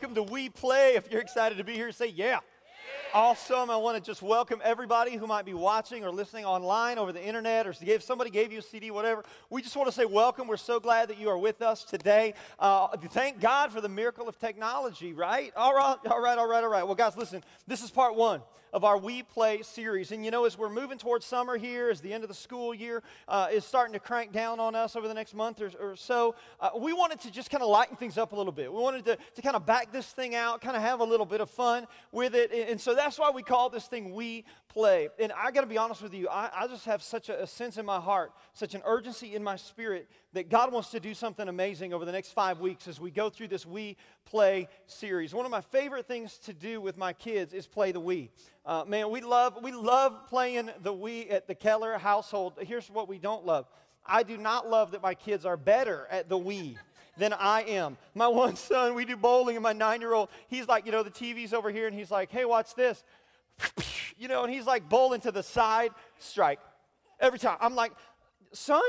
welcome to Wii Play. If you're excited to be here, say yeah. Awesome. I want to just welcome everybody who might be watching or listening online over the internet or if somebody gave you a CD, whatever. We just want to say welcome. We're so glad that you are with us today. Uh, thank God for the miracle of technology, right? All right, all right, all right, all right. Well, guys, listen, this is part one of our Wii Play series. And you know, as we're moving towards summer here, as the end of the school year uh, is starting to crank down on us over the next month or, or so, uh, we wanted to just kind of lighten things up a little bit. We wanted to, to kind of back this thing out, kind of have a little bit of fun with it. And so that's why we call this thing Wii Play. And I got to be honest with you, I, I just have such a, a sense in my heart, such an urgency in my spirit that God wants to do something amazing over the next five weeks as we go through this Wii Play series. One of my favorite things to do with my kids is play the Wii. Uh, man, we love, we love playing the Wii at the Keller household. Here's what we don't love I do not love that my kids are better at the Wii than I am. My one son, we do bowling, and my nine year old, he's like, you know, the TV's over here, and he's like, hey, watch this. You know, and he's like bowling to the side, strike. Every time. I'm like, son,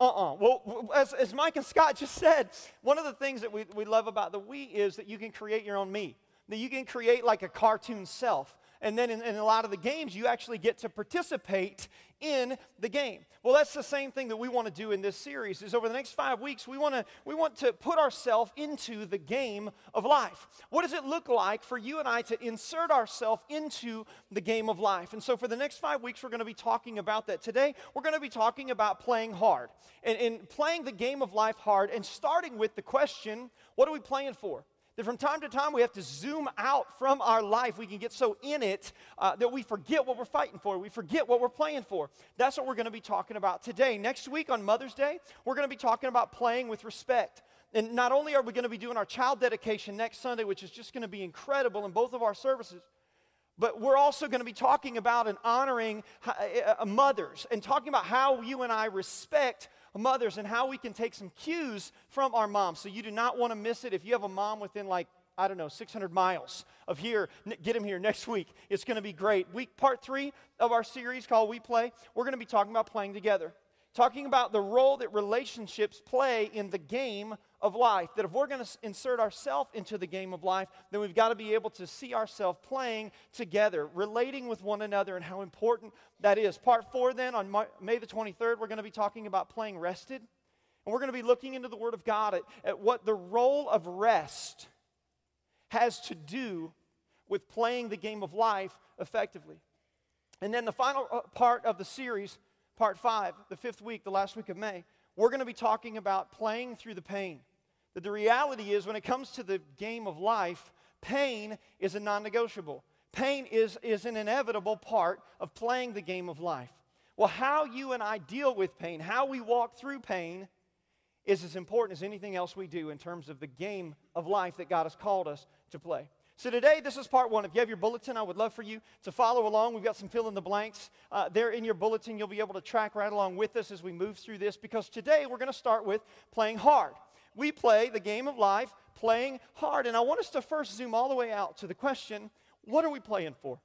uh-uh. Well, as, as Mike and Scott just said, one of the things that we, we love about the Wii is that you can create your own Mii. That you can create like a cartoon self. And then in, in, a lot of the games, you actually get to participate in the game. Well, that's the same thing that we want to do in this series. Is over the next five weeks, we want to we want to put ourselves into the game of life. What does it look like for you and I to insert ourselves into the game of life? And so, for the next five weeks, we're going to be talking about that. Today, we're going to be talking about playing hard and, and playing the game of life hard, and starting with the question: What are we playing for? That from time to time we have to zoom out from our life. We can get so in it uh, that we forget what we're fighting for. We forget what we're playing for. That's what we're going to be talking about today. Next week on Mother's Day, we're going to be talking about playing with respect. And not only are we going to be doing our child dedication next Sunday, which is just going to be incredible in both of our services, but we're also going to be talking about and honoring uh, uh, mothers and talking about how you and I respect mothers and how we can take some cues from our moms. So you do not want to miss it. If you have a mom within like I don't know, 600 miles of here. Get him here next week. It's going to be great. Week part three of our series called Wii Play, we're going to be talking about playing together talking about the role that relationships play in the game of life. That if we're going to insert ourselves into the game of life, then we've got to be able to see ourselves playing together, relating with one another, and how important that is. Part four, then, on May the 23rd, we're going to be talking about playing rested. And we're going to be looking into the Word of God at, at what the role of rest has to do with playing the game of life effectively. And then the final uh, part of the series part five, the fifth week, the last week of May, we're going to be talking about playing through the pain. That the reality is, when it comes to the game of life, pain is a non negotiable. Pain is, is an inevitable part of playing the game of life. Well, how you and I deal with pain, how we walk through pain, is as important as anything else we do in terms of the game of life that God has called us to play. So today, this is part one. If you have your bulletin, I would love for you to follow along. We've got some fill in the blanks uh, there in your bulletin. You'll be able to track right along with us as we move through this because today we're going to start with playing hard. We play the game of life playing hard. And I want us to first zoom all the way out to the question what are we playing for?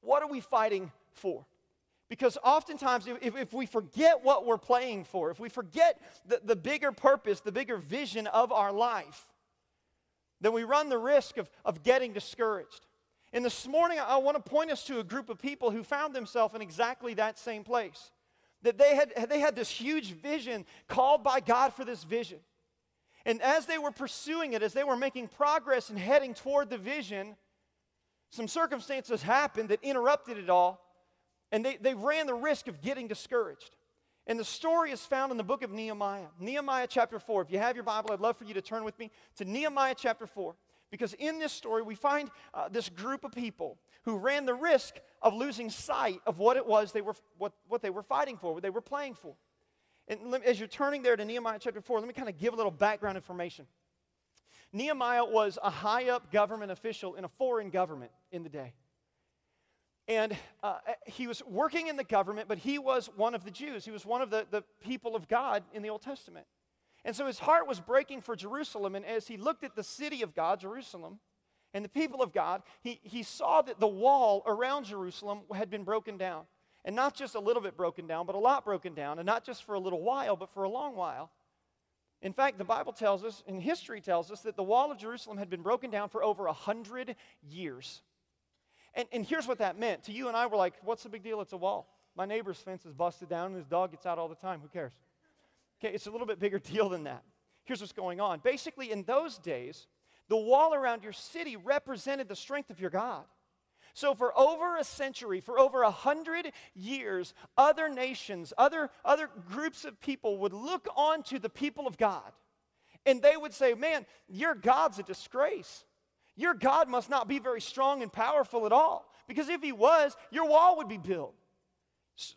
What are we fighting for? Because oftentimes, if, if we forget what we're playing for, if we forget the, the bigger purpose, the bigger vision of our life, then we run the risk of, of getting discouraged. And this morning, I want to point us to a group of people who found themselves in exactly that same place. That they had, they had this huge vision called by God for this vision. And as they were pursuing it, as they were making progress and heading toward the vision, some circumstances happened that interrupted it all, and they, they ran the risk of getting discouraged. And the story is found in the book of Nehemiah, Nehemiah chapter 4. If you have your Bible, I'd love for you to turn with me to Nehemiah chapter 4. Because in this story, we find uh, this group of people who ran the risk of losing sight of what it was they were, what, what they were fighting for, what they were playing for. And as you're turning there to Nehemiah chapter 4, let me kind of give a little background information. Nehemiah was a high up government official in a foreign government in the day. And uh, he was working in the government, but he was one of the Jews. He was one of the, the people of God in the Old Testament. And so his heart was breaking for Jerusalem. And as he looked at the city of God, Jerusalem, and the people of God, he, he saw that the wall around Jerusalem had been broken down. And not just a little bit broken down, but a lot broken down. And not just for a little while, but for a long while. In fact, the Bible tells us, and history tells us, that the wall of Jerusalem had been broken down for over a hundred years. And, and here's what that meant. To you and I, we're like, what's the big deal? It's a wall. My neighbor's fence is busted down and his dog gets out all the time. Who cares? Okay, it's a little bit bigger deal than that. Here's what's going on. Basically, in those days, the wall around your city represented the strength of your God. So, for over a century, for over a hundred years, other nations, other, other groups of people would look on to the people of God and they would say, Man, your God's a disgrace. Your God must not be very strong and powerful at all. Because if he was, your wall would be built.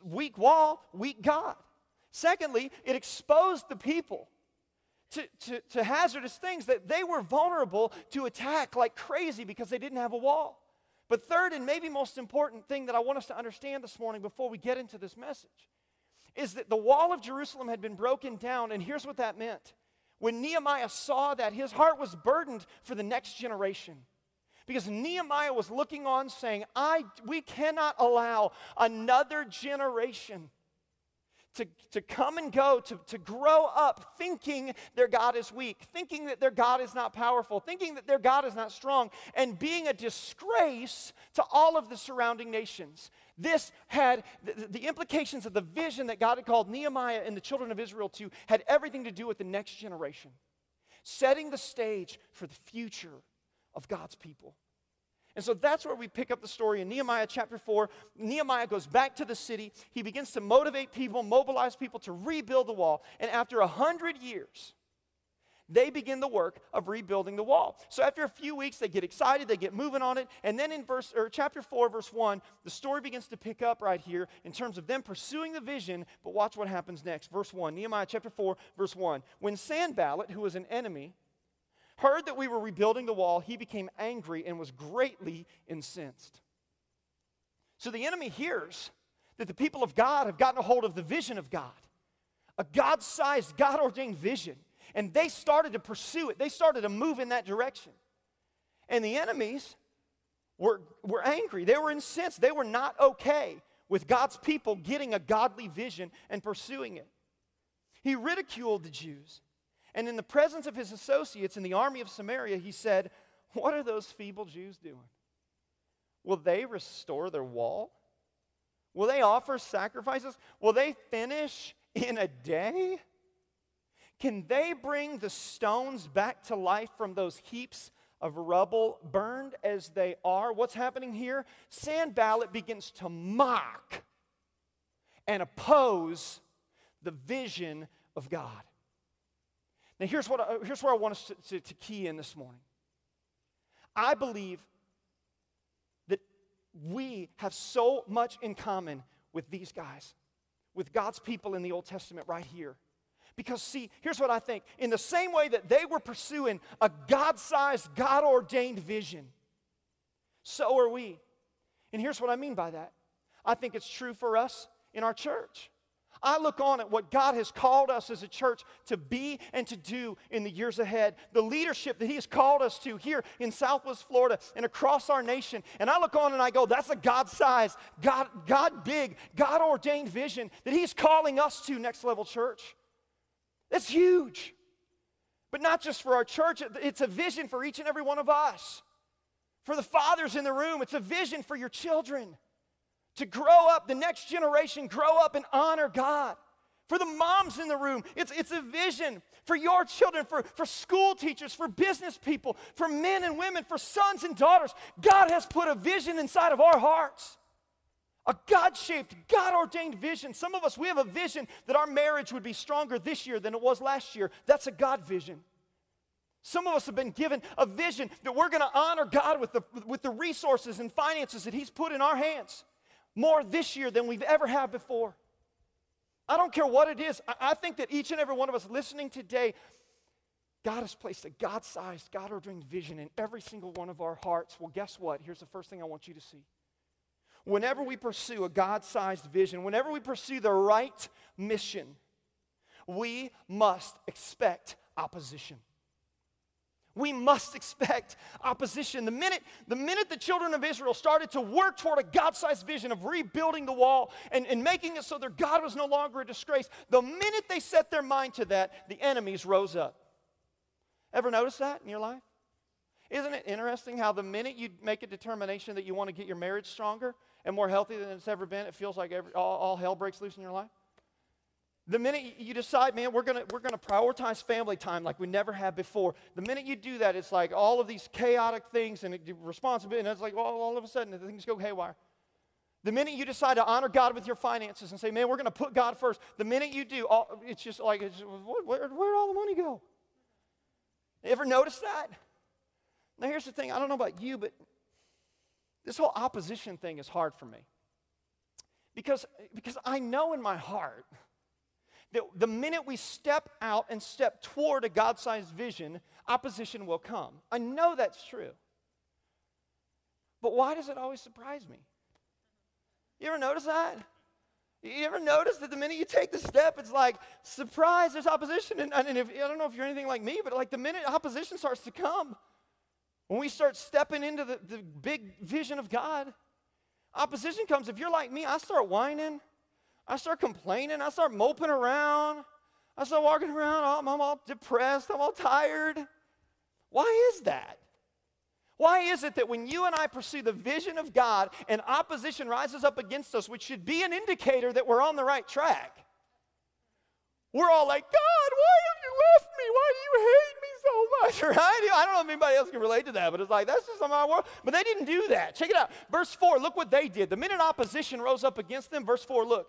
Weak wall, weak God. Secondly, it exposed the people to, to, to hazardous things that they were vulnerable to attack like crazy because they didn't have a wall. But third, and maybe most important thing that I want us to understand this morning before we get into this message, is that the wall of Jerusalem had been broken down, and here's what that meant. When Nehemiah saw that, his heart was burdened for the next generation. Because Nehemiah was looking on saying, I, we cannot allow another generation to, to come and go, to, to grow up thinking their God is weak, thinking that their God is not powerful, thinking that their God is not strong, and being a disgrace to all of the surrounding nations. This had the, the implications of the vision that God had called Nehemiah and the children of Israel to, had everything to do with the next generation, setting the stage for the future of God's people. And so that's where we pick up the story in Nehemiah chapter 4. Nehemiah goes back to the city. He begins to motivate people, mobilize people to rebuild the wall. And after a hundred years, they begin the work of rebuilding the wall. So after a few weeks, they get excited, they get moving on it, and then in verse or chapter 4, verse 1, the story begins to pick up right here in terms of them pursuing the vision. But watch what happens next. Verse 1, Nehemiah chapter 4, verse 1. When Sanballat, who was an enemy, heard that we were rebuilding the wall, he became angry and was greatly incensed. So the enemy hears that the people of God have gotten a hold of the vision of God, a God sized, God ordained vision, and they started to pursue it. They started to move in that direction. And the enemies were, were angry, they were incensed, they were not okay with God's people getting a godly vision and pursuing it. He ridiculed the Jews. And in the presence of his associates in the army of Samaria, he said, What are those feeble Jews doing? Will they restore their wall? Will they offer sacrifices? Will they finish in a day? Can they bring the stones back to life from those heaps of rubble, burned as they are? What's happening here? Sanballat begins to mock and oppose the vision of God. Now, here's, what here's where I want us to, to, to key in this morning. I believe that we have so much in common with these guys, with God's people in the Old Testament right here. Because, see, here's what I think. In the same way that they were pursuing a God sized, God ordained vision, so are we. And here's what I mean by that I think it's true for us in our church. I look on at what God has called us as a church to be and to do in the years ahead, the leadership that He has called us to here in Southwest Florida and across our nation. And I look on and I go, that's a God sized, God, God big, God ordained vision that He's calling us to, Next Level Church. It's huge. But not just for our church, it's a vision for each and every one of us. For the fathers in the room, it's a vision for your children to grow up, the next generation, grow up and honor God. For the moms in the room, it's, it's a vision for your children, for, for school teachers, for business people, for men and women, for sons and daughters. God has put a vision inside of our hearts. A God shaped, God ordained vision. Some of us, we have a vision that our marriage would be stronger this year than it was last year. That's a God vision. Some of us have been given a vision that we're going to honor God with the, with the resources and finances that He's put in our hands more this year than we've ever had before. I don't care what it is. I, think that each and every one of us listening today, God has placed a God sized, God ordained vision in every single one of our hearts. Well, guess what? Here's the first thing I want you to see. Whenever we pursue a God sized vision, whenever we pursue the right mission, we must expect opposition. We must expect opposition. The minute, the minute the children of Israel started to work toward a God sized vision of rebuilding the wall and, and making it so their God was no longer a disgrace, the minute they set their mind to that, the enemies rose up. Ever notice that in your life? Isn't it interesting how the minute you make a determination that you want to get your marriage stronger and more healthy than it's ever been, it feels like every, all, all hell breaks loose in your life? The minute you decide, man, we're gonna, we're gonna prioritize family time like we never have before, the minute you do that, it's like all of these chaotic things and responsibility, and it's like all, all of a sudden things go haywire. The minute you decide to honor God with your finances and say, man, we're gonna put God first, the minute you do, all, it's just like, it's, where, where'd all the money go? You ever notice that? Now, here's the thing I don't know about you, but this whole opposition thing is hard for me. Because, because I know in my heart that the minute we step out and step toward a God sized vision, opposition will come. I know that's true. But why does it always surprise me? You ever notice that? You ever notice that the minute you take the step, it's like, surprise, there's opposition. And, and if, I don't know if you're anything like me, but like the minute opposition starts to come, when we start stepping into the, the big vision of God, opposition comes. If you're like me, I start whining, I start complaining, I start moping around, I start walking around, I'm, I'm all depressed, I'm all tired. Why is that? Why is it that when you and I pursue the vision of God and opposition rises up against us, which should be an indicator that we're on the right track? We're all like, God, why have you left me? Why do you hate me so much? Right? I don't know if anybody else can relate to that, but it's like, that's just my world. But they didn't do that. Check it out. Verse 4, look what they did. The minute opposition rose up against them, verse 4, look.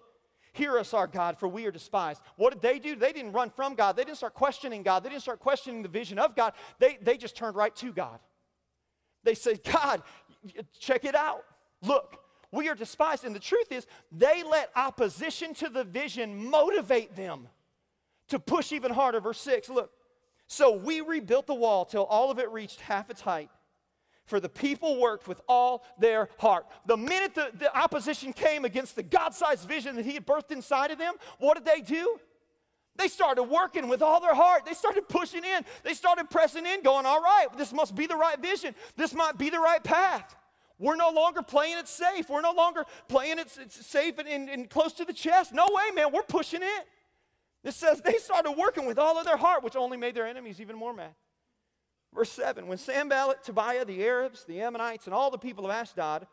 Hear us, our God, for we are despised. What did they do? They didn't run from God. They didn't start questioning God. They didn't start questioning the vision of God. They, they just turned right to God. They said, God, check it out. Look, we are despised. And the truth is, they let opposition to the vision motivate them to push even harder. Verse 6, look. So we rebuilt the wall till all of it reached half its height. For the people worked with all their heart. The minute the, the opposition came against the God sized vision that He had birthed inside of them, what did they do? They started working with all their heart. They started pushing in. They started pressing in, going, All right, this must be the right vision. This might be the right path. We're no longer playing it safe. We're no longer playing it safe and, and, and close to the chest. No way, man. We're pushing it. It says they started working with all of their heart, which only made their enemies even more mad. Verse 7 When Sanballat, Tobiah, the Arabs, the Ammonites, and all the people of Ashdod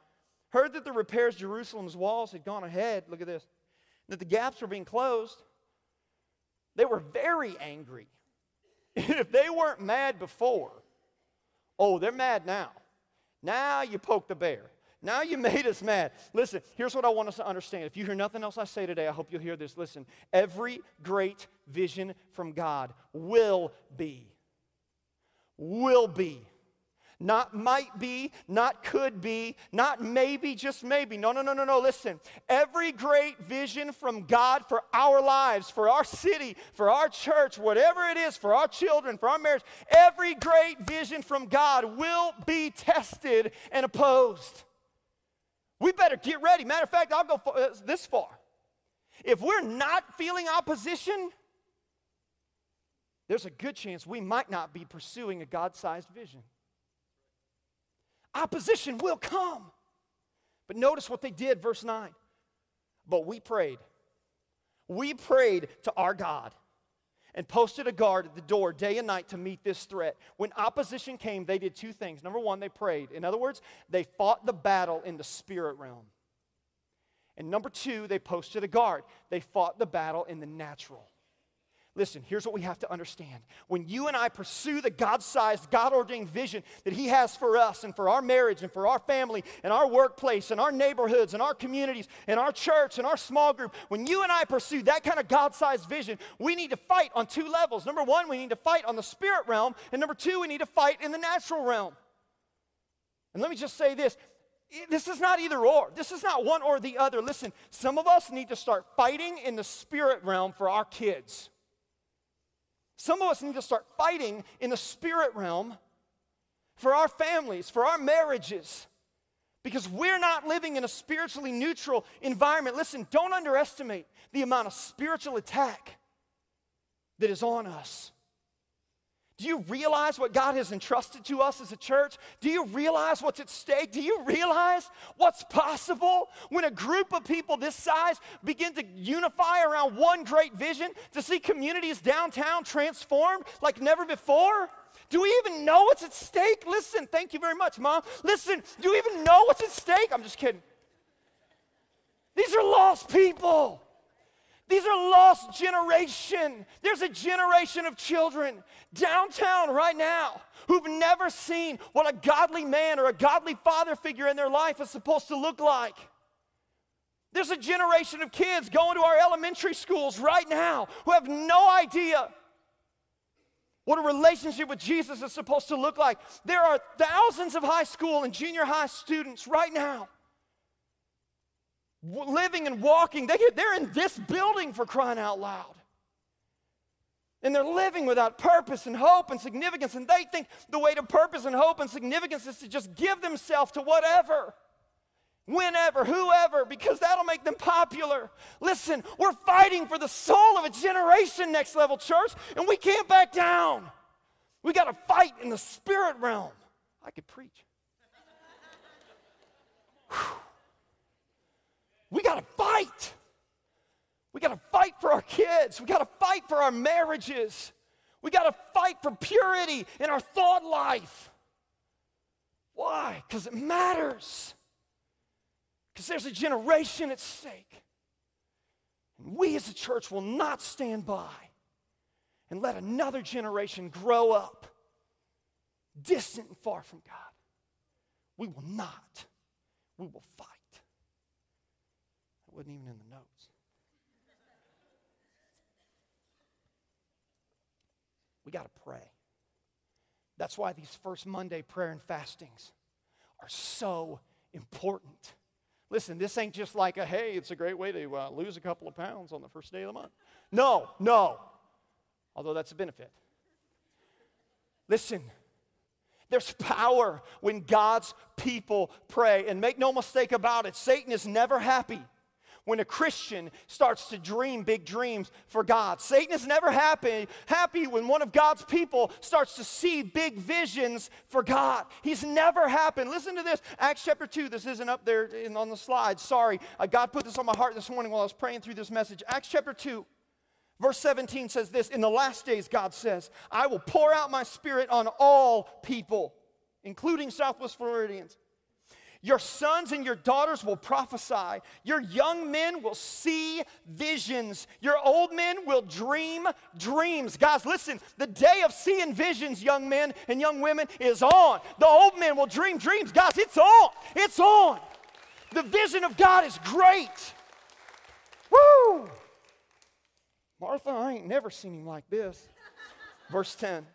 heard that the repairs Jerusalem's walls had gone ahead, look at this, that the gaps were being closed, they were very angry. if they weren't mad before, oh, they're mad now. Now you poke the bear. Now you made us mad. Listen, here's what I want us to understand. If you hear nothing else I say today, I hope you'll hear this. Listen, every great vision from God will be. Will be. Not might be, not could be, not maybe, just maybe. No, no, no, no, no. Listen, every great vision from God for our lives, for our city, for our church, whatever it is, for our children, for our marriage, every great vision from God will be tested and opposed. We better get ready. Matter of fact, I'll go uh, this far. If we're not feeling opposition, there's a good chance we might not be pursuing a God sized vision. Opposition will come. But notice what they did, verse 9. But we prayed. We prayed to our God and posted a guard at the door day and night to meet this threat. When opposition came, they did two things. Number one, they prayed. In other words, they fought the battle in the spirit realm. And number two, they posted a guard. They fought the battle in the natural. Listen, here's what we have to understand. When you and I pursue the God sized, God ordained vision that He has for us and for our marriage and for our family and our workplace and our neighborhoods and our communities and our church and our small group, when you and I pursue that kind of God sized vision, we need to fight on two levels. Number one, we need to fight on the spirit realm, and number two, we need to fight in the natural realm. And let me just say this this is not either or. This is not one or the other. Listen, some of us need to start fighting in the spirit realm for our kids. Some of us need to start fighting in the spirit realm for our families, for our marriages, because we're not living in a spiritually neutral environment. Listen, don't underestimate the amount of spiritual attack that is on us. Do you realize what God has entrusted to us as a church? Do you realize what's at stake? Do you realize what's possible when a group of people this size begin to unify around one great vision to see communities downtown transformed like never before? Do we even know what's at stake? Listen, thank you very much, Mom. Listen, do you even know what's at stake? I'm just kidding. These are lost people. These are lost generation. There's a generation of children downtown right now who've never seen what a godly man or a godly father figure in their life is supposed to look like. There's a generation of kids going to our elementary schools right now who have no idea what a relationship with Jesus is supposed to look like. There are thousands of high school and junior high students right now living and walking. They, they're in this building for crying out loud. And they're living without purpose and hope and significance. And they think the way to purpose and hope and significance is to just give themselves to whatever, whenever, whoever, because that'll make them popular. Listen, we're fighting for the soul of a generation, next level church, and we can't back down. We got to fight in the spirit realm. I could preach. We got to fight. We got to fight for our kids. We got to fight for our marriages. We got to fight for purity in our thought life. Why? Because it matters. Because there's a generation at stake. And we as a church will not stand by and let another generation grow up distant and far from God. We will not. We will fight wasn't even in the notes. We got to pray. That's why these first Monday prayer and fastings are so important. Listen, this ain't just like a hey, it's a great way to uh, lose a couple of pounds on the first day of the month. No, no. Although that's a benefit. Listen, there's power when God's people pray. And make no mistake about it, Satan is never happy when a Christian starts to dream big dreams for God. Satan is never happy, happy when one of God's people starts to see big visions for God. He's never happy. Listen to this Acts chapter 2. This isn't up there in, on the slide. Sorry. Uh, God put this on my heart this morning while I was praying through this message. Acts chapter 2. Verse 17 says this In the last days, God says, I will pour out my spirit on all people, including Southwest Floridians. Your sons and your daughters will prophesy. Your young men will see visions. Your old men will dream dreams. Guys, listen, the day of seeing visions, young men and young women, is on. The old men will dream dreams. Guys, it's on. It's on. The vision of God is great. Woo! Martha, I ain't never seen him like this. Verse 10.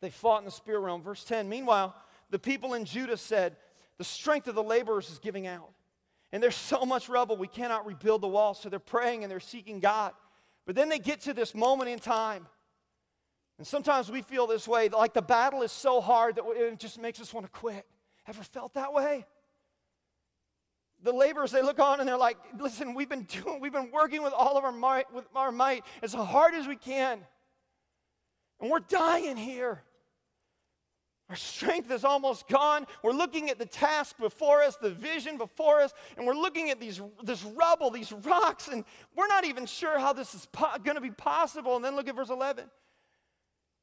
They fought in the spirit realm. Verse 10. Meanwhile, the people in Judah said, the strength of the laborers is giving out. And there's so much rubble, we cannot rebuild the wall. So they're praying and they're seeking God. But then they get to this moment in time. And sometimes we feel this way, like the battle is so hard that it just makes us want to quit. Ever felt that way? The laborers, they look on and they're like, listen, we've been doing, we've been working with all of our might, with our might as hard as we can. And we're dying here. Our strength is almost gone. We're looking at the task before us, the vision before us, and we're looking at these, this rubble, these rocks, and we're not even sure how this is po- going to be possible. And then look at verse 11.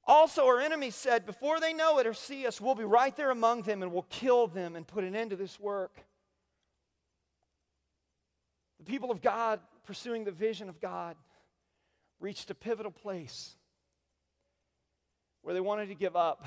Also, our enemies said, Before they know it or see us, we'll be right there among them and we'll kill them and put an end to this work. The people of God, pursuing the vision of God, reached a pivotal place where they wanted to give up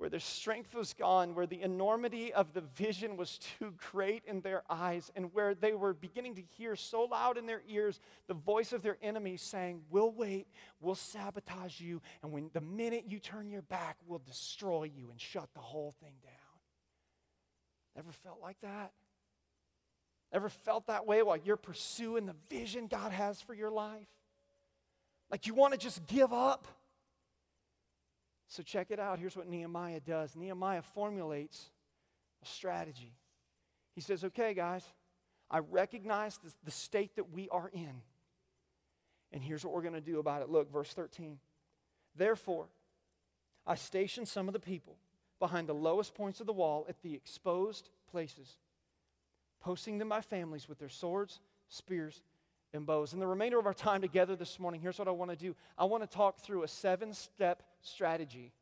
where their strength was gone, where the enormity of the vision was too great in their eyes, and where they were beginning to hear so loud in their ears the voice of their enemy saying, We'll wait, we'll sabotage you, and when the minute you turn your back, we'll destroy you and shut the whole thing down. Ever felt like that? Ever felt that way while you're pursuing the vision God has for your life? Like you want to just give up? So, check it out. Here's what Nehemiah does Nehemiah formulates a strategy. He says, Okay, guys, I recognize the, the state that we are in. And here's what we're going to do about it. Look, verse 13. Therefore, I stationed some of the people behind the lowest points of the wall at the exposed places, posting them by families with their swords, spears, and bows. In the remainder of our time together this morning, here's what I want to do I want to talk through a seven step strategy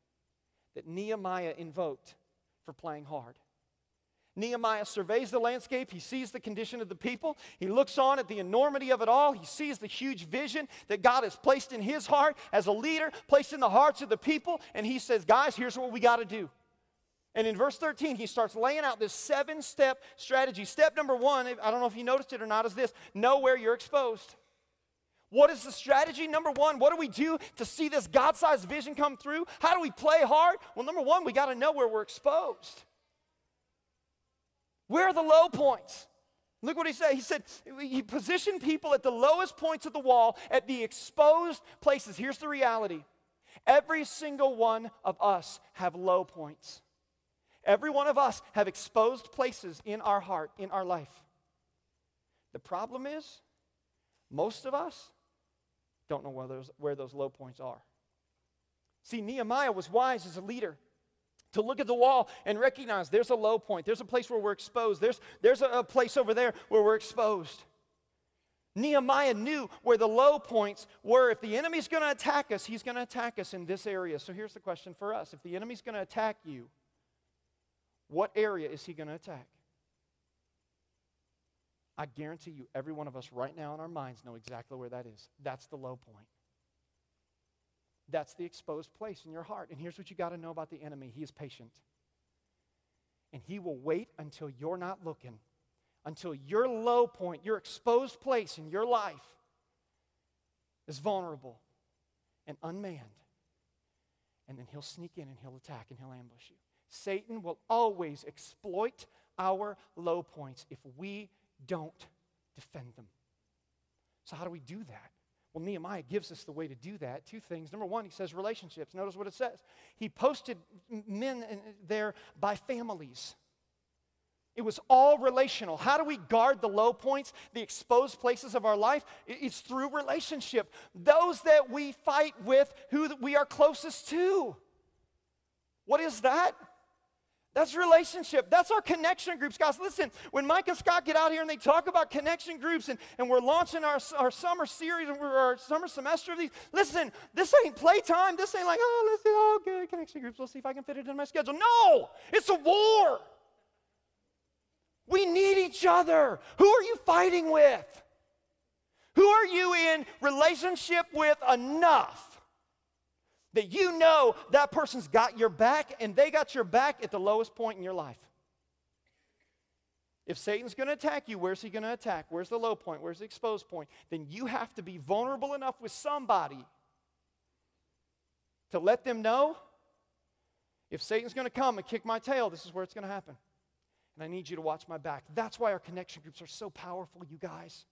that Nehemiah invoked for playing hard. Nehemiah surveys the landscape. He sees the condition of the people. He looks on at the enormity of it all. He sees the huge vision that God has placed in his heart as a leader, placed in the hearts of the people. And he says, Guys, here's what we got to do. And in verse 13, he starts laying out this seven step strategy. Step number one, I don't know if you noticed it or not, is this know where you're exposed. What is the strategy? Number one, what do we do to see this God sized vision come through? How do we play hard? Well, number one, we got to know where we're exposed. Where are the low points? Look what he said. He said, He positioned people at the lowest points of the wall, at the exposed places. Here's the reality every single one of us have low points. Every one of us have exposed places in our heart, in our life. The problem is, most of us don't know where those, where those low points are. See, Nehemiah was wise as a leader to look at the wall and recognize there's a low point, there's a place where we're exposed, there's, there's a, a place over there where we're exposed. Nehemiah knew where the low points were. If the enemy's going to attack us, he's going to attack us in this area. So here's the question for us if the enemy's going to attack you, what area is he going to attack? I guarantee you, every one of us right now in our minds know exactly where that is. That's the low point. That's the exposed place in your heart. And here's what you got to know about the enemy he is patient. And he will wait until you're not looking, until your low point, your exposed place in your life is vulnerable and unmanned. And then he'll sneak in and he'll attack and he'll ambush you. Satan will always exploit our low points if we don't defend them. So, how do we do that? Well, Nehemiah gives us the way to do that. Two things. Number one, he says relationships. Notice what it says. He posted men there by families. It was all relational. How do we guard the low points, the exposed places of our life? It's through relationship. Those that we fight with, who we are closest to. What is that? That's relationship. That's our connection groups. Guys, listen, when Mike and Scott get out here and they talk about connection groups and, and we're launching our, our summer series and our summer semester of these, listen, this ain't playtime. This ain't like, oh, let's do all good connection groups. Let's see if I can fit it in my schedule. No, it's a war. We need each other. Who are you fighting with? Who are you in relationship with enough that you know that person's got your back and they got your back at the lowest point in your life. If Satan's going to attack you, where's he going to attack? Where's the low point? Where's the exposed point? Then you have to be vulnerable enough with somebody to let them know if Satan's going to come and kick my tail, this is where it's going to happen. And I need you to watch my back. That's why our connection groups are so powerful, you guys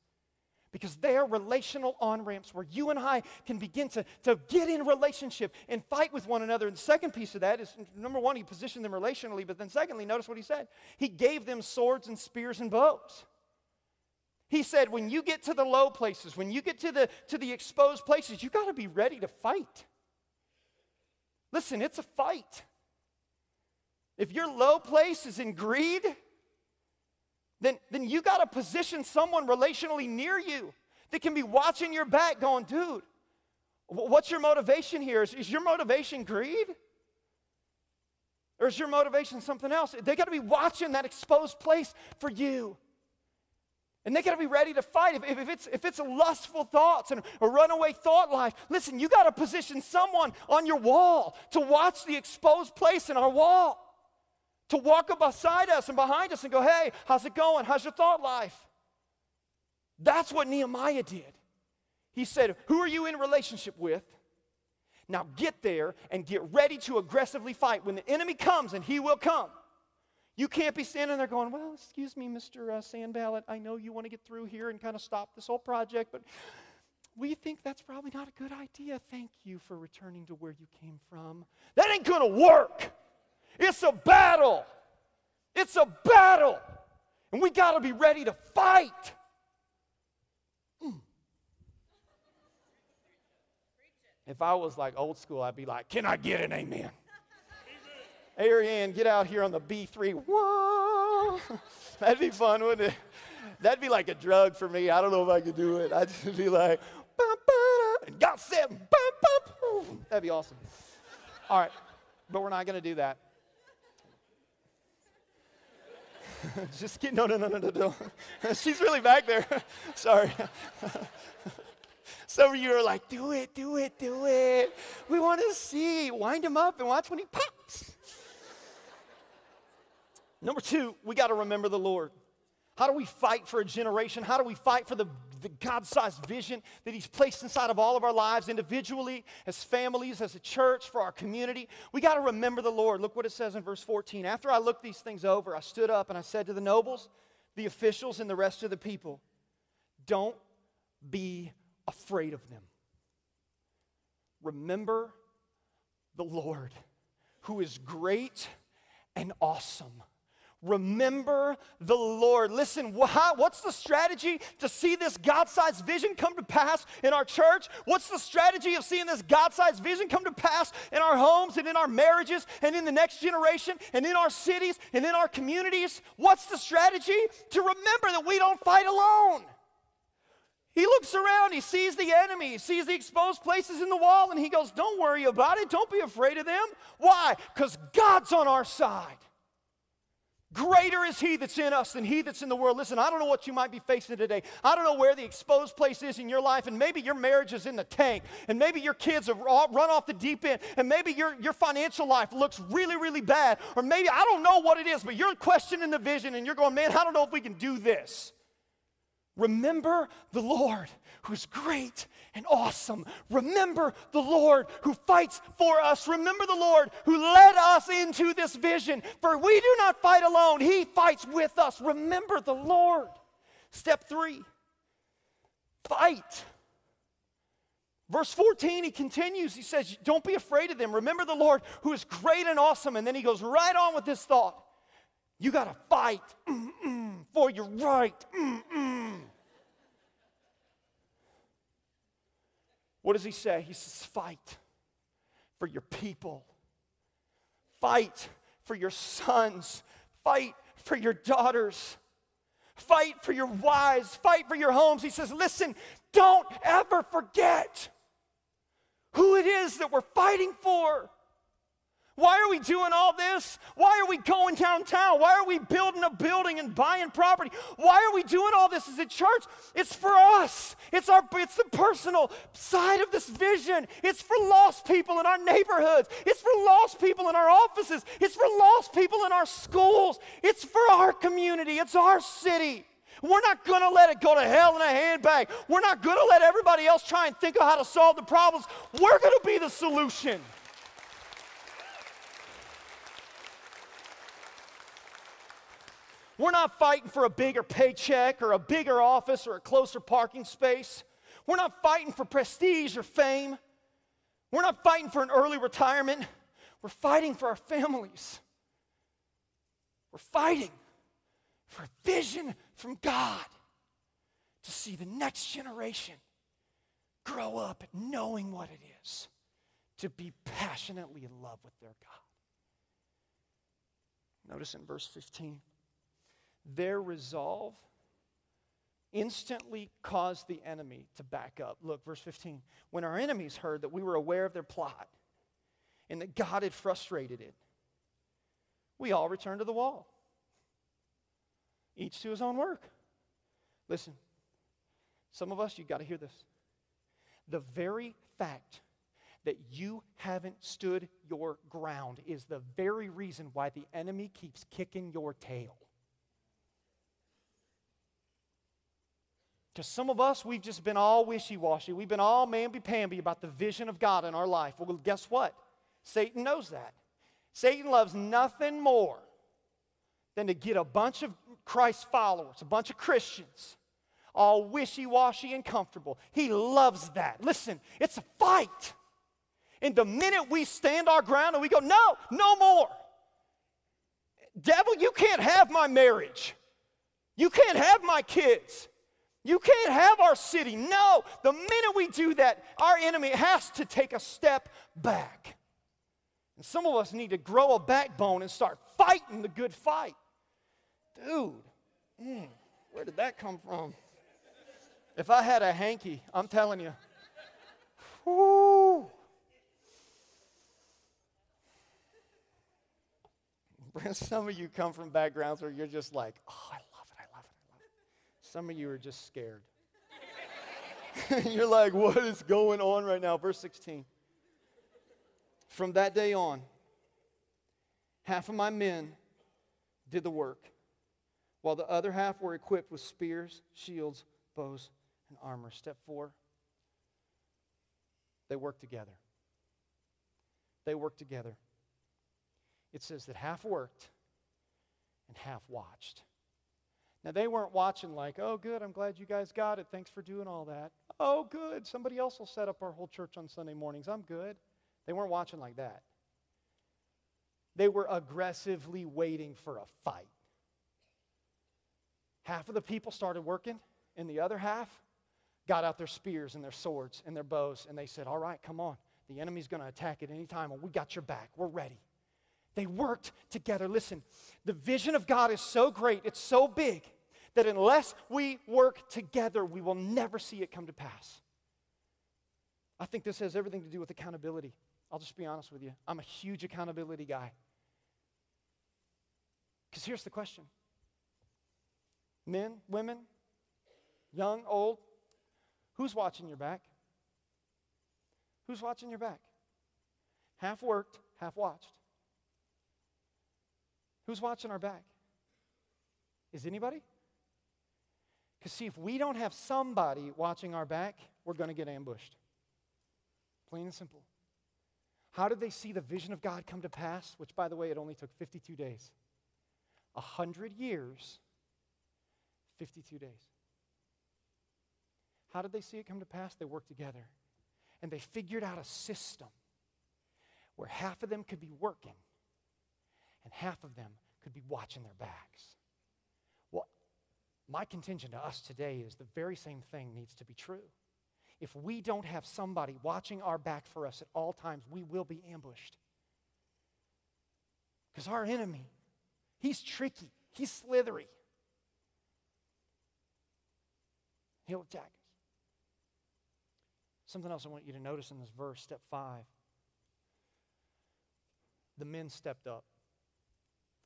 because they are relational on ramps where you and I can begin to, to get in relationship and fight with one another. And the second piece of that is number one, he positioned them relationally, but then secondly, notice what he said. He gave them swords and spears and bows. He said, when you get to the low places, when you get to the, to the exposed places, you got to be ready to fight. Listen, it's a fight. If your low place is in greed, then, then you got to position someone relationally near you that can be watching your back going, dude, what's your motivation here? Is, is your motivation greed? Or is your motivation something else? They got to be watching that exposed place for you. And they got to be ready to fight. If, if, it's, if it's lustful thoughts and a runaway thought life, listen, you got to position someone on your wall to watch the exposed place in our wall to walk up beside us and behind us and go, hey, how's it going? How's your thought life? That's what Nehemiah did. He said, Who are you in relationship with? Now get there and get ready to aggressively fight. When the enemy comes, and he will come, you can't be standing there going, Well, excuse me, Mr. Uh, Sanballat, I know you want to get through here and kind of stop this whole project, but we think that's probably not a good idea. Thank you for returning to where you came from. That ain't going to work. It's a battle. It's a battle. And we got to be ready to fight. Mm. If I was like old school, I'd be like, Can I get an amen? Ariane, get out here on the B3. Whoa! That'd be fun, wouldn't it? That'd be like a drug for me. I don't know if I could do it. I'd just be like, and got seven. That'd be awesome. All right, but we're not going to do that. just kidding. No, no, no, no, no, no. She's really back there. Sorry. Some of you are like, do it, do it, do it. We want to see. Wind him up and watch when he pops. Number two, we got to remember the Lord. How do we fight for a generation? How do we fight for the, the God sized vision that He's placed inside of all of our lives, individually, as families, as a church, for our community? We got to remember the Lord. Look what it says in verse 14. After I looked these things over, I stood up and I said to the nobles, the officials, and the rest of the people, Don't be afraid of them. Remember the Lord, who is great and awesome Remember the Lord. Listen, what's the strategy to see this God sized vision come to pass in our church? What's the strategy of seeing this God sized vision come to pass in our homes and in our marriages and in the next generation and in our cities and in our communities? What's the strategy? To remember that we don't fight alone. He looks around, he sees the enemy, he sees the exposed places in the wall, and he goes, Don't worry about it. Don't be afraid of them. Why? Because God's on our side. Greater is He that's in us than He that's in the world. Listen, I don't know what you might be facing today. I don't know where the exposed place is in your life, and maybe your marriage is in the tank, and maybe your kids have run off the deep end, and maybe your, your financial life looks really, really bad, or maybe I don't know what it is, but you're questioning the vision and you're going, man, I don't know if we can do this. Remember the Lord who's great and awesome. Remember the Lord who fights for us. Remember the Lord who led us into this vision. For we do not fight alone, He fights with us. Remember the Lord. Step three fight. Verse 14, he continues. He says, Don't be afraid of them. Remember the Lord who is great and awesome. And then he goes right on with this thought You got to fight mm-mm, for your right. Mm-mm. What does he say? He says, Fight for your people, fight for your sons, fight for your daughters, fight for your wives, fight for your homes. He says, Listen, don't ever forget who it is that we're fighting for. Why are we doing all this? Why are we going downtown? Why are we building a building and buying property? Why are we doing all this as a church? It's for us. It's our it's the personal side of this vision. It's for lost people in our neighborhoods. It's for lost people in our offices. It's for lost people in our schools. It's for our community. It's our city. We're not going to let it go to hell in a handbag. We're not going to let everybody else try and think of how to solve the problems. We're going to be the solution. We're not fighting for a bigger paycheck or a bigger office or a closer parking space. We're not fighting for prestige or fame. We're not fighting for an early retirement. We're fighting for our families. We're fighting for a vision from God to see the next generation grow up knowing what it is to be passionately in love with their God. Notice in verse 15 their resolve instantly caused the enemy to back up. Look, verse 15. When our enemies heard that we were aware of their plot and that God had frustrated it, we all returned to the wall, each to his own work. Listen, some of us, you've got to hear this. The very fact that you haven't stood your ground is the very reason why the enemy keeps kicking your tail. Because some of us, we've just been all wishy washy. We've been all mamby pamby about the vision of God in our life. Well, guess what? Satan knows that. Satan loves nothing more than to get a bunch of Christ followers, a bunch of Christians, all wishy washy and comfortable. He loves that. Listen, it's a fight. And the minute we stand our ground and we go, no, no more. Devil, you can't have my marriage. You can't have my kids. You can't have our city. No, the minute we do that, our enemy has to take a step back. And some of us need to grow a backbone and start fighting the good fight. Dude, mm, where did that come from? If I had a hanky, I'm telling you, whoo. Some of you come from backgrounds where you're just like, oh, I love it, I love it, I love it. Some of you are just scared. you're like, what is going on right now? Verse 16. From that day on, half of my men did the work, while the other half were equipped with spears, shields, bows, and armor. Step four, they worked together. They worked together it says that half worked and half watched. Now, they weren't watching like, oh, good, I'm glad you guys got it. Thanks for doing all that. Oh, good, somebody else will set up our whole church on Sunday mornings. I'm good. They weren't watching like that. They were aggressively waiting for a fight. Half of the people started working, and the other half got out their spears and their swords and their bows, and they said, All right, come on. The enemy's going to attack at any time, and we got your back. We're ready. They worked together. Listen, the vision of God is so great, it's so big, that unless we work together, we will never see it come to pass. I think this has everything to do with accountability. I'll just be honest with you. I'm a huge accountability guy. Because here's the question men, women, young, old, who's watching your back? Who's watching your back? Half worked, half watched. Who's watching our back? Is anybody? Because, see, if we don't have somebody watching our back, we're going to get ambushed. Plain and simple. How did they see the vision of God come to pass? Which, by the way, it only took 52 days. A hundred years, 52 days. How did they see it come to pass? They worked together. And they figured out a system where half of them could be working and half of them could be watching their backs. My contention to us today is the very same thing needs to be true. If we don't have somebody watching our back for us at all times, we will be ambushed. Because our enemy, he's tricky, he's slithery. He'll attack us. Something else I want you to notice in this verse, step five. The men stepped up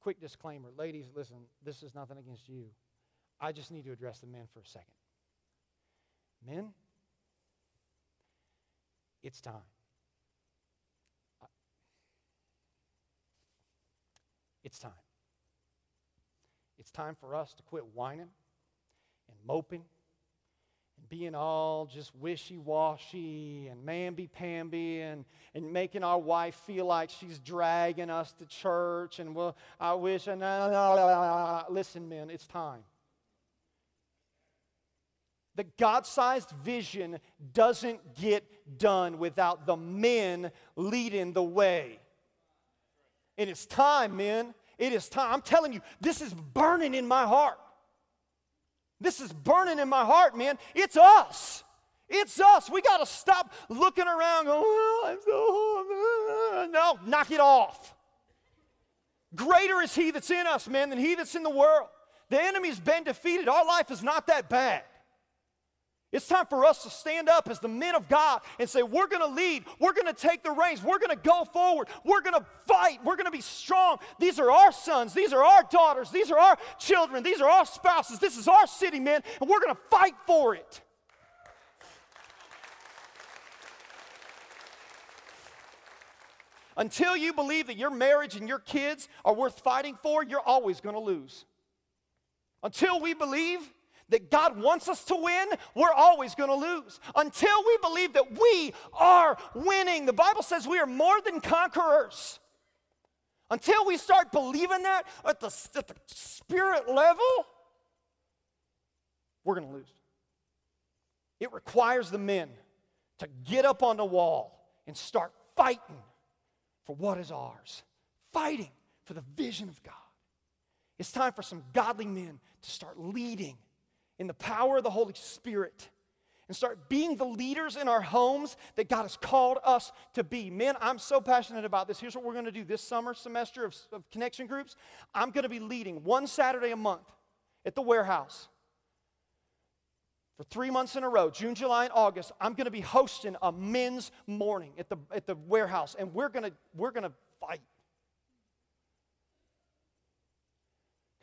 quick disclaimer ladies, listen, this is nothing against you. I just need to address the men for a second. Men, it's time. It's time. It's time for us to quit whining and moping and being all just wishy washy and mamby pamby and, and making our wife feel like she's dragging us to church and well, I wish. And, uh, listen, men, it's time. The God sized vision doesn't get done without the men leading the way. And it's time, men. It is time. I'm telling you, this is burning in my heart. This is burning in my heart, man. It's us. It's us. We got to stop looking around going, oh, I'm so No, knock it off. Greater is he that's in us, man, than he that's in the world. The enemy's been defeated. Our life is not that bad. It's time for us to stand up as the men of God and say, We're going to lead. We're going to take the reins. We're going to go forward. We're going to fight. We're going to be strong. These are our sons. These are our daughters. These are our children. These are our spouses. This is our city, men, and we're going to fight for it. Until you believe that your marriage and your kids are worth fighting for, you're always going to lose. Until we believe that God wants us to win, we're always going to lose. Until we believe that we are winning. The Bible says we are more than conquerors. Until we start believing that at the, at the spirit level, we're going to lose. It requires the men to get up on the wall and start fighting for what is ours, fighting for the vision of God. It's time for some godly men to start leading in the power of the Holy Spirit and start being the leaders in our homes that God has called us to be. Men, I'm so passionate about this. Here's what we're going to do this summer semester of, of connection groups. I'm going to be leading one Saturday a month at the warehouse for three months in a row, June, July, and August, I'm going to be hosting a men's morning at the, at the warehouse, and we're going to we're going to fight.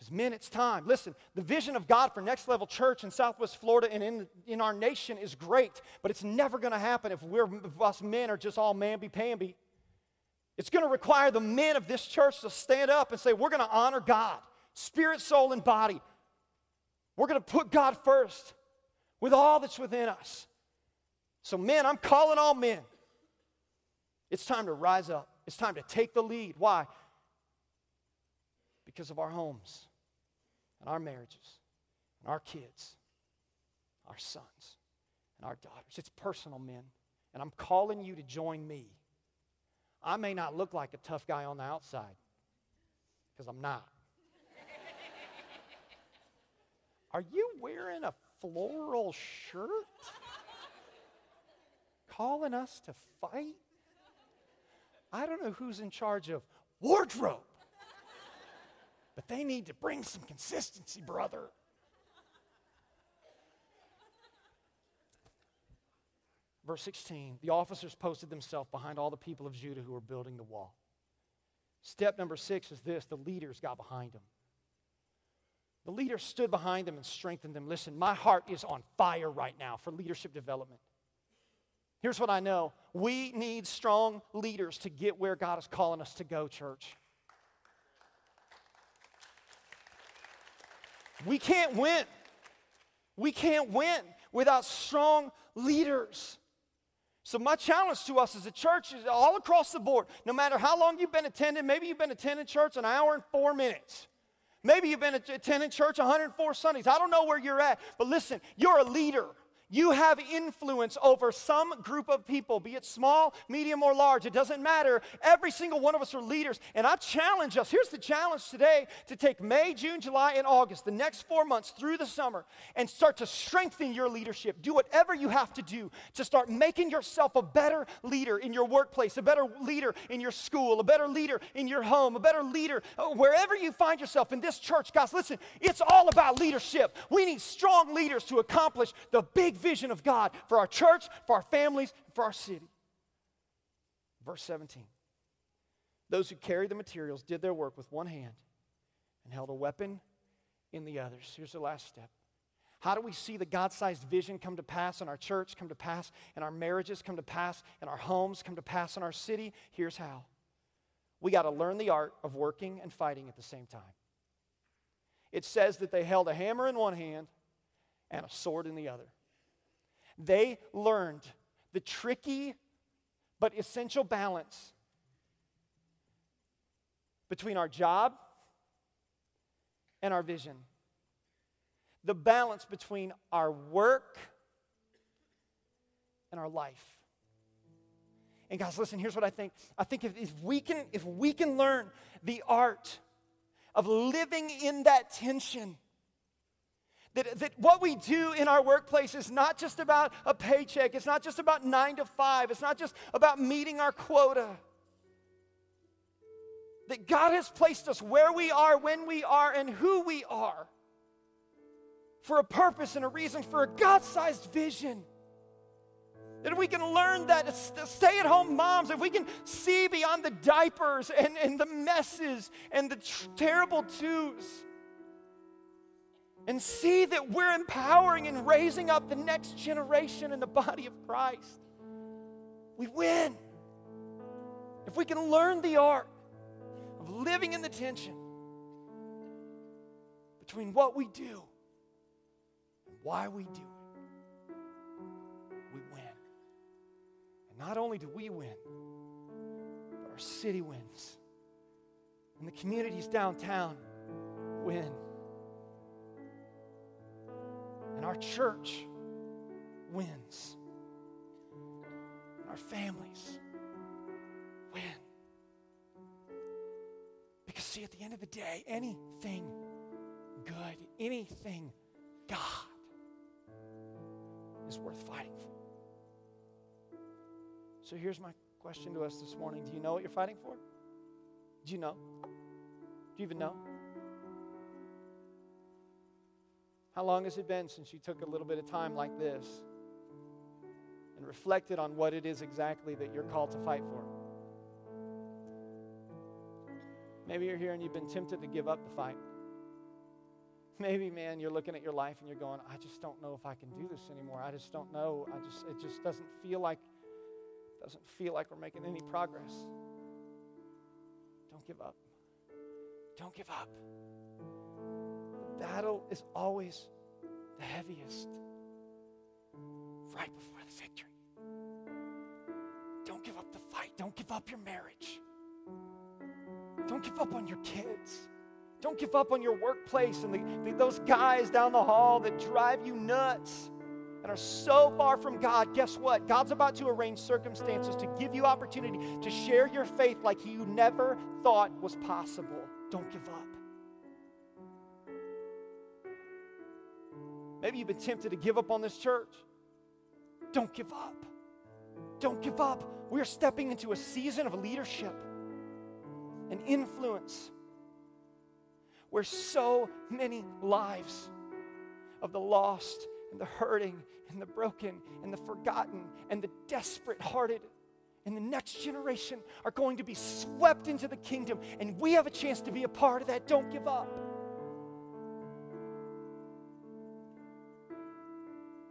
Because, men, it's time. Listen, the vision of God for Next Level Church in Southwest Florida and in, in our nation is great, but it's never going to happen if, we're, if us men are just all mamby pamby. It's going to require the men of this church to stand up and say, We're going to honor God, spirit, soul, and body. We're going to put God first with all that's within us. So, men, I'm calling all men. It's time to rise up. It's time to take the lead. Why? Because of our homes and our marriages and our kids, our sons and our daughters. It's personal, men. And I'm calling you to join me. I may not look like a tough guy on the outside because I'm not. Are you wearing a floral shirt? Calling us to fight? I don't know who's in charge of wardrobe, but they need to bring some consistency, brother. Verse 16 the officers posted themselves behind all the people of Judah who were building the wall. Step number six is this the leaders got behind them. The leaders stood behind them and strengthened them. Listen, my heart is on fire right now for leadership development. Here's what I know we need strong leaders to get where God is calling us to go, church. We can't win. We can't win without strong leaders. So, my challenge to us as a church is all across the board, no matter how long you've been attending, maybe you've been attending church an hour and four minutes. Maybe you've been attending church 104 Sundays. I don't know where you're at, but listen, you're a leader. You have influence over some group of people, be it small, medium, or large. It doesn't matter. Every single one of us are leaders. And I challenge us here's the challenge today to take May, June, July, and August, the next four months through the summer, and start to strengthen your leadership. Do whatever you have to do to start making yourself a better leader in your workplace, a better leader in your school, a better leader in your home, a better leader uh, wherever you find yourself in this church. Guys, listen, it's all about leadership. We need strong leaders to accomplish the big vision of God for our church, for our families, for our city. Verse 17 Those who carried the materials did their work with one hand and held a weapon in the others. Here's the last step. How do we see the God sized vision come to pass in our church, come to pass in our marriages, come to pass in our homes, come to pass in our city? Here's how we got to learn the art of working and fighting at the same time. It says that they held a hammer in one hand and a sword in the other. They learned the tricky but essential balance between our job and our vision. The balance between our work and our life. And guys, listen, here's what I think. I think if, if, we can if we can learn the art of living in that tension, that, that what we do in our workplace is not just about a paycheck, it's not just about nine to five, it's not just about meeting our quota. That God has placed us where we are, when we are, and who we are for a purpose and a reason, for a God sized vision. That we can learn that stay at home moms, if we can see beyond the diapers and, and the messes and the tr- terrible twos and see that we're empowering and raising up the next generation in the body of Christ, we win. If we can learn the art of living in the tension between what we do and why we do it, we win. And not only do we win, but our city wins. And the communities downtown win. And our church wins. Our families win. Because, see, at the end of the day, anything good, anything God is worth fighting for. So here's my question to us this morning Do you know what you're fighting for? Do you know? Do you even know? How long has it been since you took a little bit of time like this and reflected on what it is exactly that you're called to fight for? Maybe you're here and you've been tempted to give up the fight. Maybe, man, you're looking at your life and you're going, I just don't know if I can do this anymore. I just don't know. I just it just doesn't feel like doesn't feel like we're making any progress. Don't give up. Don't give up. Battle is always the heaviest right before the victory. Don't give up the fight. Don't give up your marriage. Don't give up on your kids. Don't give up on your workplace and the, the, those guys down the hall that drive you nuts and are so far from God. Guess what? God's about to arrange circumstances to give you opportunity to share your faith like you never thought was possible. Don't give up. Maybe you've been tempted to give up on this church. Don't give up. Don't give up. We're stepping into a season of leadership and influence where so many lives of the lost and the hurting and the broken and the forgotten and the desperate hearted and the next generation are going to be swept into the kingdom, and we have a chance to be a part of that. Don't give up.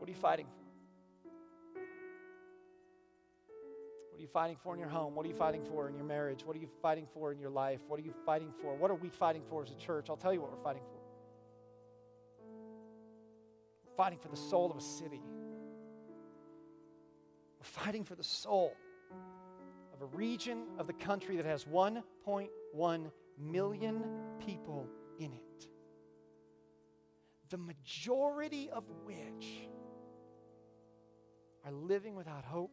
What are you fighting for? What are you fighting for in your home? What are you fighting for in your marriage? What are you fighting for in your life? What are you fighting for? What are we fighting for as a church? I'll tell you what we're fighting for. We're fighting for the soul of a city. We're fighting for the soul of a region of the country that has 1.1 million people in it. The majority of which are living without hope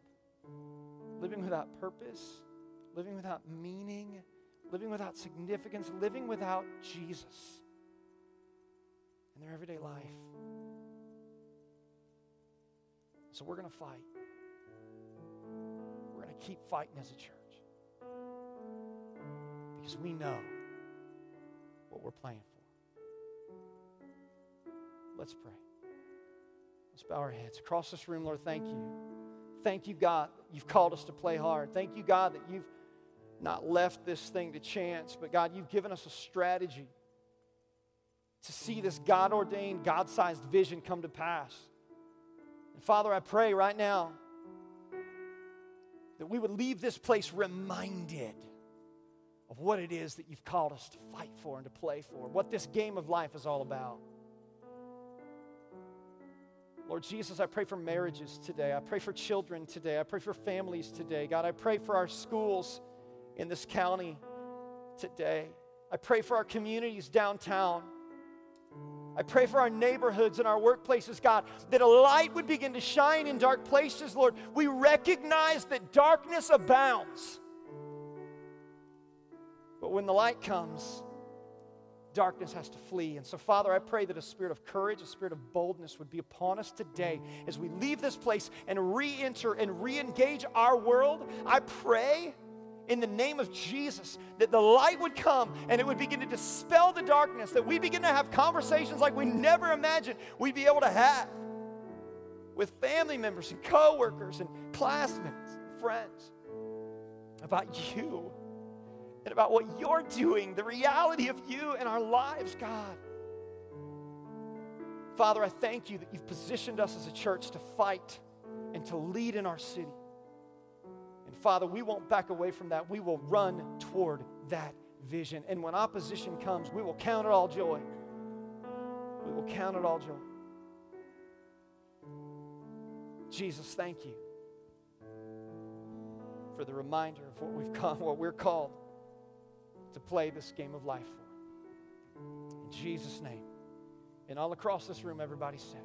living without purpose, living without meaning, living without significance, living without Jesus in their everyday life. So we're going to fight. We're going to keep fighting as a church because we know what we're playing for. Let's pray. Let's bow our heads. Across this room, Lord, thank you. Thank you, God, you've called us to play hard. Thank you, God, that you've not left this thing to chance, but God, you've given us a strategy to see this God ordained, God sized vision come to pass. And Father, I pray right now that we would leave this place reminded of what it is that you've called us to fight for and to play for, what this game of life is all about. Lord Jesus, I pray for marriages today. I pray for children today. I pray for families today. God, I pray for our schools in this county today. I pray for our communities downtown. I pray for our neighborhoods and our workplaces, God, that a light would begin to shine in dark places, Lord. We recognize that darkness abounds. But when the light comes, darkness has to flee. And so, Father, I pray that a spirit of courage, a spirit of boldness would be upon us today as we leave this place and re enter and re engage our world. I pray in the name of Jesus that the light would come and it would begin to dispel the darkness, that we begin to have conversations like we never imagined we'd be able to have with family members and coworkers and classmates and friends about you and about what you're doing, the reality of you and our lives, God. Father, I thank you that you've positioned us as a church to fight and to lead in our city. And Father, we won't back away from that. We will run toward that vision. And when opposition comes, we will count it all joy. We will count it all joy. Jesus, thank you for the reminder of what we've come, what we're called to play this game of life for. In Jesus' name. And all across this room, everybody said,